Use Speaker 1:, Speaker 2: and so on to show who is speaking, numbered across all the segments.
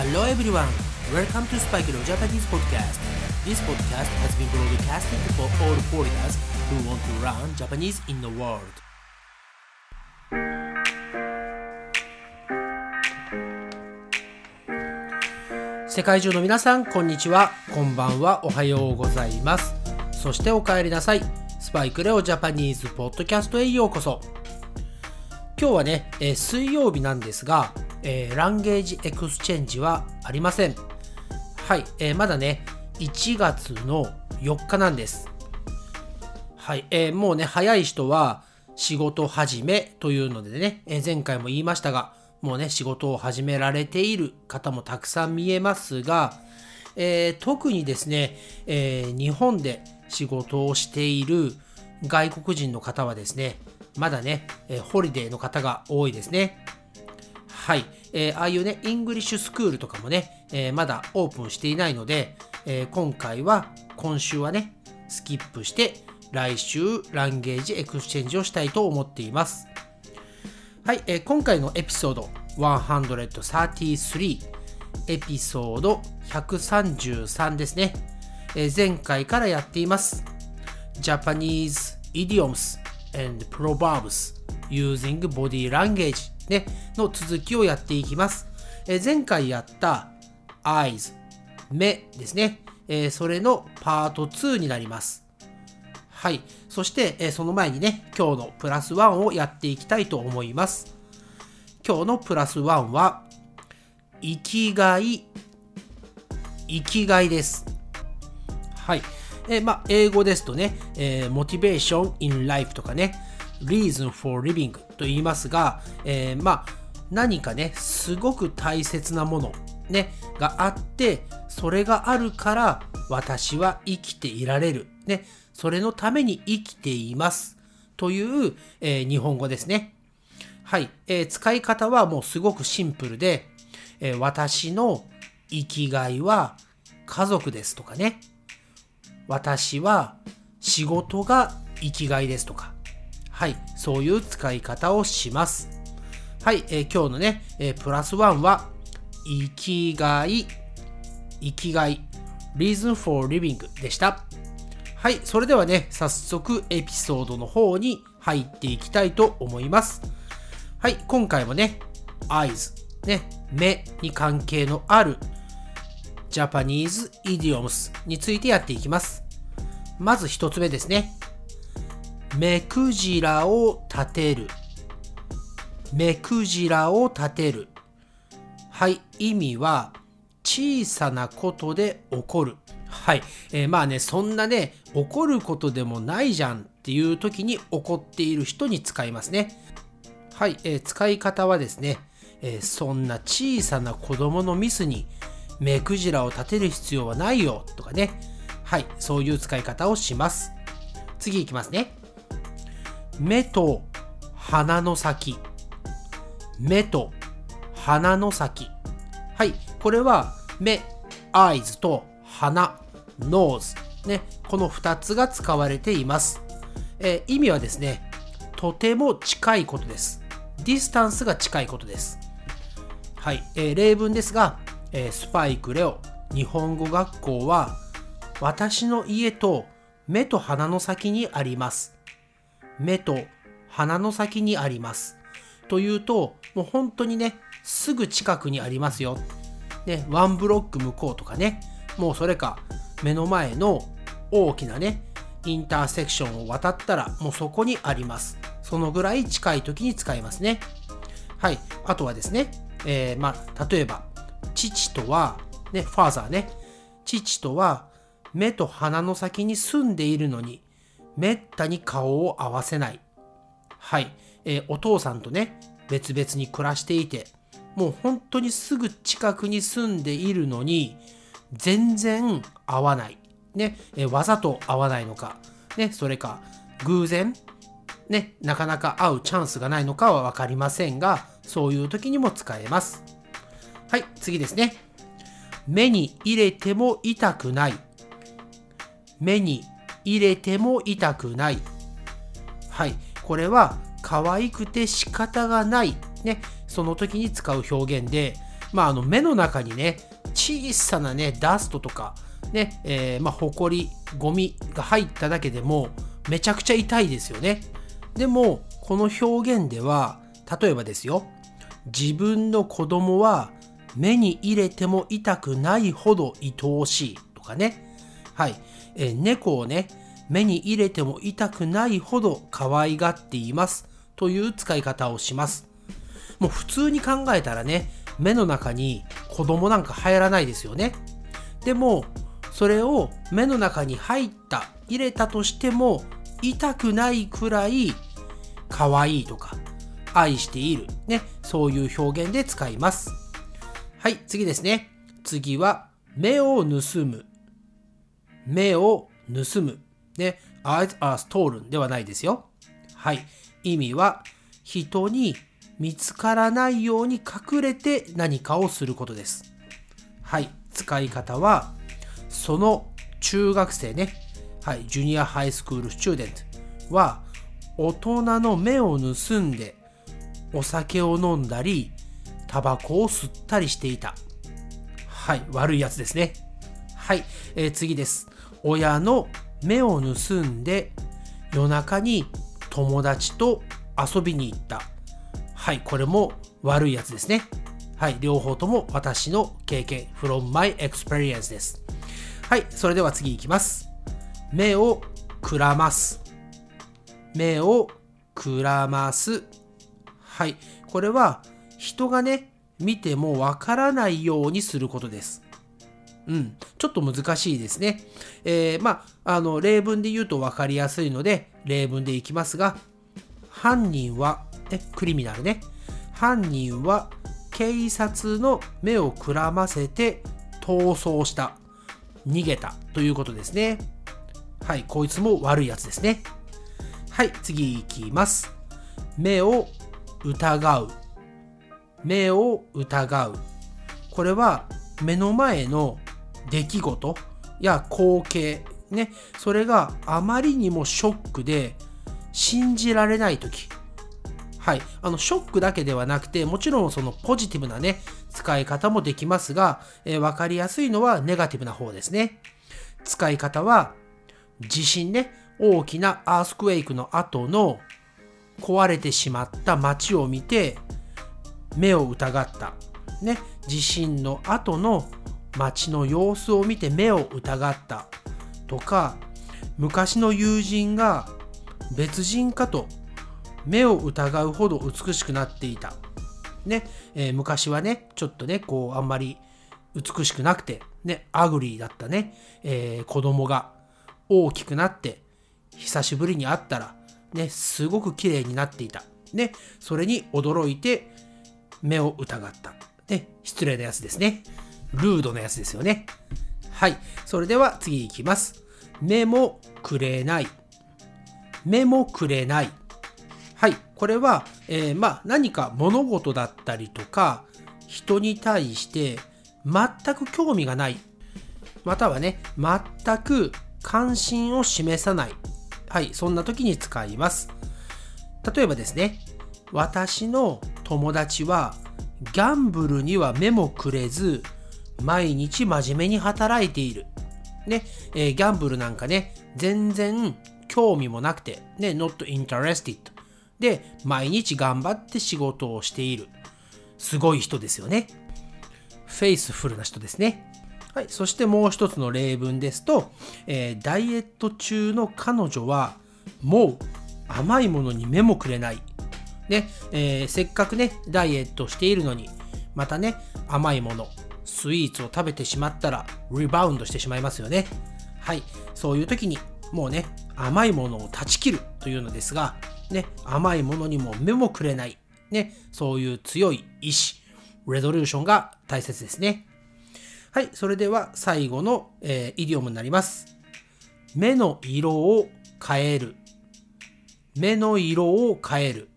Speaker 1: Hello everyone, welcome to Spike Leo Japanese podcast. This podcast has been broadcasted for all foreigners who want to learn Japanese in the world. 世界中の皆さん、こんにちは、こんばんは、おはようございます。そしてお帰りなさい。スパイクレオジャパニーズポッドキャストへようこそ。今日はね、えー水曜日なんですが、えー language exchange はありません。はい、えーまだね、1月の4日なんです。はい、えーもうね、早い人は仕事始めというのでね、えー前回も言いましたが、もうね、仕事を始められている方もたくさん見えますが、えー特にですね、えー日本で仕事をしている外国人の方はですね、まだね、えー holiday の方が多いですね。はい、えーああいうね、 English school とかもね、えーまだオープンしていないので、えー今回は、今週はね、スキップして、来週、 language exchange をしたいと思っています。はい、えー今回の episode 133 episode 133ですね、えー前回からやっています。Japanese idioms and proverbs using body language、ね、の続きをやっていきます、え前回やった eyes 目ですね、えそれのパート2になりますはい。そして、えその前にね、今日のプラスワンをやっていきたいと思います。今日のプラスワンは、生きがい、生きがいです。はい。えま、英語ですとね、えー、motivation in life とかね、reason for living と言いますが、えーまあ、何かね、すごく大切なもの、ね、があって、それがあるから私は生きていられる。ね、それのために生きています。という、えー日本語ですね。はい、えー使い方はもうすごくシンプルで、えー私の生きがいは家族ですとかね。私は仕事が生きがいですとか。はい、そういう使い方をします。はい、えー今日のね、えープラスワンは、生きがい、生きがい、reason for living でした。はい、それではね、早速エピソードの方に入っていきたいと思います。はい、今回もね、eyes、ね、目に関係のある Japanese idioms についてやっていきます。まず一つ目ですね。目くじらを立てる。目くじらを立てる。はい、意味は小さなことで起こる。はい、えーまあね、そんなね、起こることでもないじゃんっていう時に起こっている人に使いますね。はい、えー使い方はですね、えーそんな小さな子供のミスに目くじらを立てる必要はないよとかね。はい、そういう使い方をします。次いきますね。目と鼻の先。目と鼻の先。はい、これは目、eyes と鼻、nose。ね、この2つが使われています。えー意味はですね、とても近いことです。 distance が近いことです。はい、えー例文ですが、えースパイクレオ日本語学校は私の家と目と鼻の先にあります。目と鼻の先にあります。というと、もう本当にね、すぐ近くにありますよ。ね、 one block 向こうとかね、もうそれか目の前の大きなね、インターセクションを渡ったらもうそこにあります。そのぐらい近い時に使いますね。はい。あとはですね、えーまあ、例えば、父とは、ね、ファーザーね、父とは目と鼻の先に住んでいるのに、めったに顔を合わせない。はい、えーお父さんとね、別々に暮らしていて、もう本当にすぐ近くに住んでいるのに、全然合わない。ね、えーわざと合わないのか、ね、それか、偶然、ね、なかなか会うチャンスがないのかは分かりませんが、そういう時にも使えます。はい、次ですね。目に入れても痛くない。目に入れても痛くない。はい、これは可愛くて仕方がない。ね、その時に使う表現で、まあ、あの目の中にね、小さなね、ダストとか、ね、えー、まあ、ほこり、ゴミが入っただけでも、めちゃくちゃ痛いですよね。でも、この表現では、例えばですよ、自分の子供は目に入れても痛くないほど愛おしいとかね。はい。え、猫をね、目に入れても痛くないほど可愛がっていますという使い方をします。もう普通に考えたらね、目の中に子供なんか入らないですよね。でも、それを目の中に入った、入れたとしても痛くないくらい可愛いとか愛している、ね、そういう表現で使います。はい、次ですね。次は目を盗む。目を盗む。ね、eyes are stolen ではないですよ。はい。意味は、人に見つからないように隠れて何かをすることです。はい。使い方は、その中学生ね、はい、ジュニアハイスクールスチューデントは、大人の目を盗んで、お酒を飲んだり、タバコを吸ったりしていた。はい、悪いやつですね。はい、えー、次です。親の目を盗んで夜中に友達と遊びに行った。はい、これも悪いやつですね。はい、両方とも私の経験、from my experience です。はい、それでは次いきます。目をくらます。目をくらます。はい、これは人がね、見てもわからないようにすることです。うん、ちょっと難しいですね。えー、まあ、あの、例文で言うと分かりやすいので、例文でいきますが、犯人は、え、クリミナルね。犯人は警察の目をくらませて逃走した。逃げたということですね。はい、こいつも悪いやつですね。はい、次いきます。目を疑う。目を疑う。これは目の前の出来事？や光景、ね、それがあまりにもショックで信じられない時。はい、あのショックだけではなくてもちろんそのポジティブなね使い方もできますが、えー、分かりやすいのはネガティブな方ですね。使い方は地震ね。大きなアースクエイクの後の壊れてしまった街を見て目を疑った。ね。地震の後の街の様子を見て目を疑ったとか昔の友人が別人かと目を疑うほど美しくなっていた。ね、えー、昔はね、ちょっとね、こう、あんまり美しくなくて、ね、 ugly だったね、えー、子供が大きくなって、久しぶりに会ったら、ね、すごく綺麗になっていた。ね、それに驚いて、目を疑った。ね、失礼なやつですね。 rude のやつですよね。はい。それでは次いきます。目もくれない。目もくれない。はい。これは、えー、まあ、何か物事だったりとか、人に対して全く興味がない。またはね、全く関心を示さない。はい。そんな時に使います。例えばですね、私の友達はギャンブルには目もくれず、毎日真面目に働いている。ね、えー、ギャンブルなんかね、全然興味もなくて、ね、not interested。で、毎日頑張って仕事をしている。すごい人ですよね。フェイスフルな人ですね。はい、そしてもう一つの例文ですと、えー、ダイエット中の彼女は、もう甘いものに目もくれない。ね、えー、せっかくね、ダイエットしているのに、またね、甘いもの、スイーツを食べてしまったらリバウンドしてしまいますよね。はい。そういう時にもうね、甘いものを断ち切るというのですが、ね、甘いものにも目もくれない。ね、そういう強い意志、レゾリューションが大切ですね。はい。それでは最後の、えー、イディオムになります。目の色を変える。目の色を変える。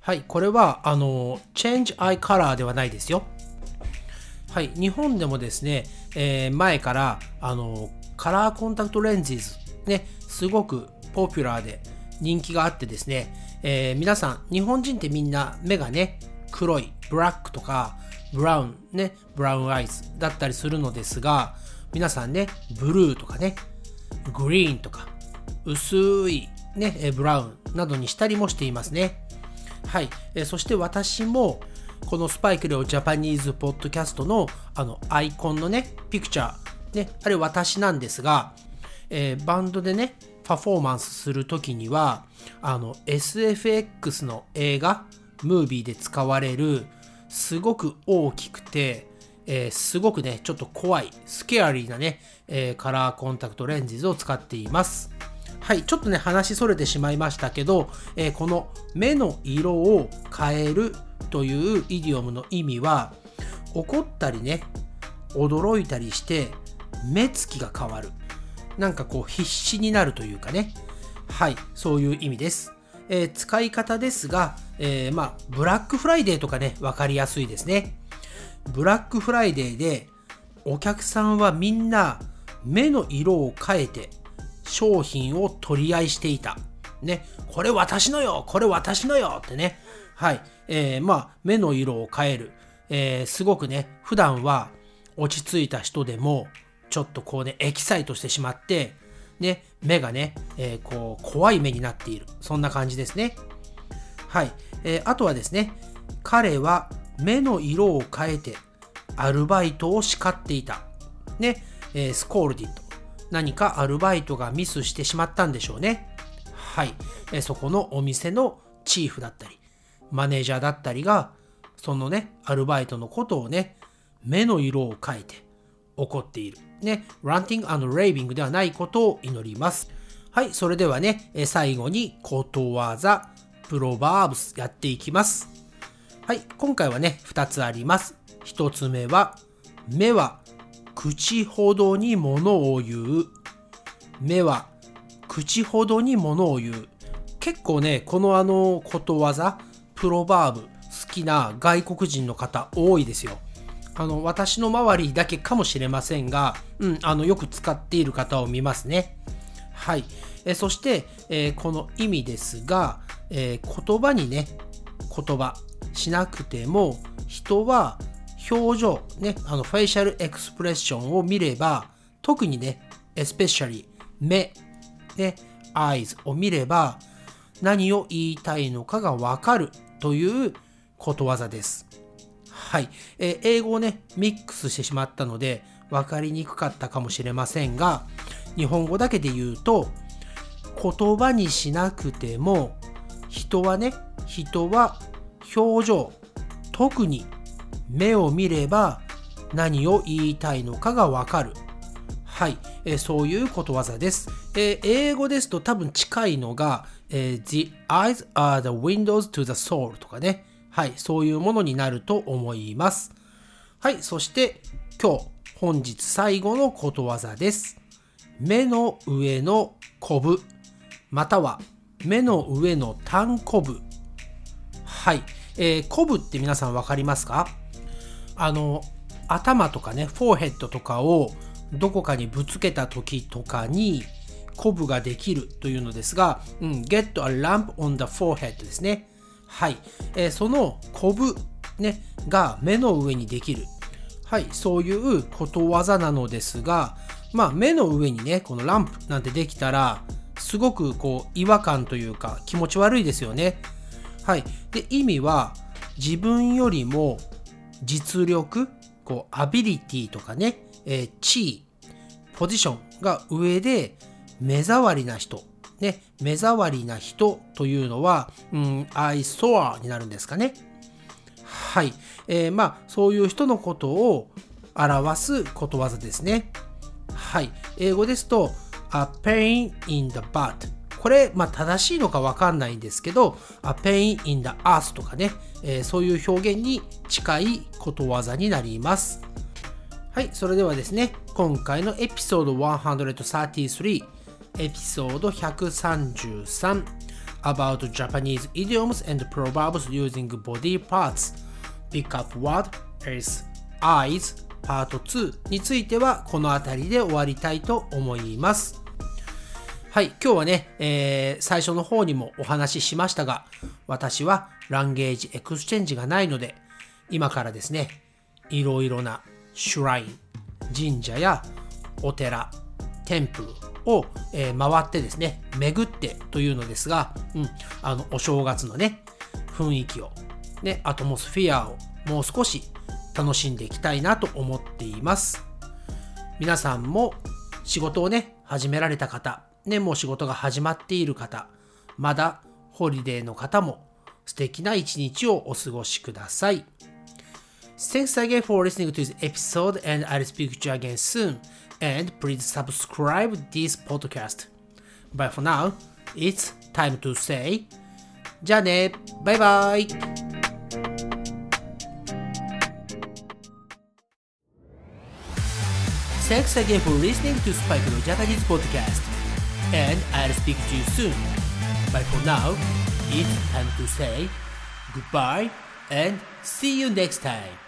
Speaker 1: はい。これは、あの、change eye color ではないですよ。はい、日本でもですね、えー、前からあのカラーコンタクトレンズね、すごくポピュラーで人気があってですね、えー、皆さん、日本人ってみんな目がね、黒い、ブラックとか、ブラウンね、ブラウンアイズだったりするのですが、皆さんね、ブルーとかね、グリーンとか、薄いね、ブラウンなどにしたりもしていますね。はい。えそして私も、このスパイクレオジャパニーズポッドキャストのあのアイコンのね、ピクチャー、ね、あれ私なんですが、えー、バンドでね、パフォーマンスするときには、あの SFX の映画、ムービーで使われる、すごく大きくて、えー、すごくね、ちょっと怖い、スケアリーなね、えー、カラーコンタクトレンズを使っています。はい、ちょっとね、話それてしまいましたけど、えー、この目の色を変えるという idiom の意味は、怒ったりね、驚いたりして、目つきが変わる。なんかこう必死になるというかね。はい、そういう意味です。えー、使い方ですが、えー、まあ、 Black Friday とかね、わかりやすいですね。 Black Friday で、お客さんはみんな目の色を変えて商品を取り合いしていた。ね、これ私のよこれ私のよってね。はい。えー、まあ、目の色を変える。えー、すごくね、普段は落ち着いた人でも、ちょっとこうね、エキサイトしてしまって、ね、目がね、えー、こう、怖い目になっている。そんな感じですね。はい。えー、あとはですね、彼は目の色を変えて、アルバイトを叱っていた。ね、えー、スコールディット。何かアルバイトがミスしてしまったんでしょうね。はい。えー、そこのお店のチーフだったり、マネージャーだったりが、そのね、アルバイトのことをね、目の色を変えて怒っている。ね、ランティングレイビングではないことを祈ります。はい、それではね、最後にことわざ、プロバーブスやっていきます。はい、今回はね、2つあります。1つ目は、目は口ほどにものを言う。目は口ほどにものを言う。結構ね、このあのことわざ、プロバーブ、好きな外国人の方多いですよ。あの、私の周りだけかもしれませんが、うん、あの、よく使っている方を見ますね。はい。えそして、えー、この意味ですが、えー、言葉にね、言葉しなくても、人は表情、ね、あの、フェイシャルエクスプレッションを見れば、特にね、especially 目、ね、eyes を見れば、何を言いたいのかがわかるということわざです。はい。えー、英語をね、ミックスしてしまったので、分かりにくかったかもしれませんが、日本語だけで言うと、言葉にしなくても、人はね、人は表情、特に目を見れば何を言いたいのかがわかる。はい、えー、そういうことわざです、えー、英語ですと多分近いのが、えー、The eyes are the windows to the soul とかね。はい、そういうものになると思います。はい、そして今日、本日最後のことわざです。目の上のこぶ、または目の上の単こぶ。はい、えー、こぶって皆さん分かりますか？あの、頭とかね、フォーヘッドとかをどこかにぶつけた時とかに、コブができるというのですが、うん、get a lamp on the forehead ですね。はい。えー、そのコブ、ね、が目の上にできる。はい。そういうことわざなのですが、まあ、目の上にね、このランプなんてできたら、すごくこう違和感というか気持ち悪いですよね。はい。で、意味は自分よりも実力、こうアビリティとかね、えー、地位、ポジションが上で目障りな人、ね、目障りな人というのは、うん、I saw になるんですかね。はい。えー、まあ、そういう人のことを表すことわざですね。はい。英語ですと、a pain in the butt。これ、まあ、正しいのかわかんないんですけど、a pain in the ass とかね、えー、そういう表現に近いことわざになります。はい、それではですね、今回のエピソード133 episode 133 about Japanese idioms and proverbs using body parts pick up word is eyes part 2についてはこの辺りで終わりたいと思います。はい、今日はね、えー、最初の方にもお話ししましたが、私は language exchange がないので、今からですね、いろいろな shrine、神社やお寺、テンプルを、えー、回ってですね、巡ってというのですが、うん、あの、お正月のね、雰囲気を、ね、アトモスフィアをもう少し楽しんでいきたいなと思っています。皆さんも仕事をね、始められた方、ね、もう仕事が始まっている方、まだホリデーの方も素敵な一日をお過ごしください。Thanks again for listening to this episode and I'll speak to you again soon. And please subscribe this podcast. But for now, it's time to say じゃあね、バイバイ Thanks again for listening to Spike no Japanese podcast. And I'll speak to you soon. But for now, it's time to say goodbye and see you next time.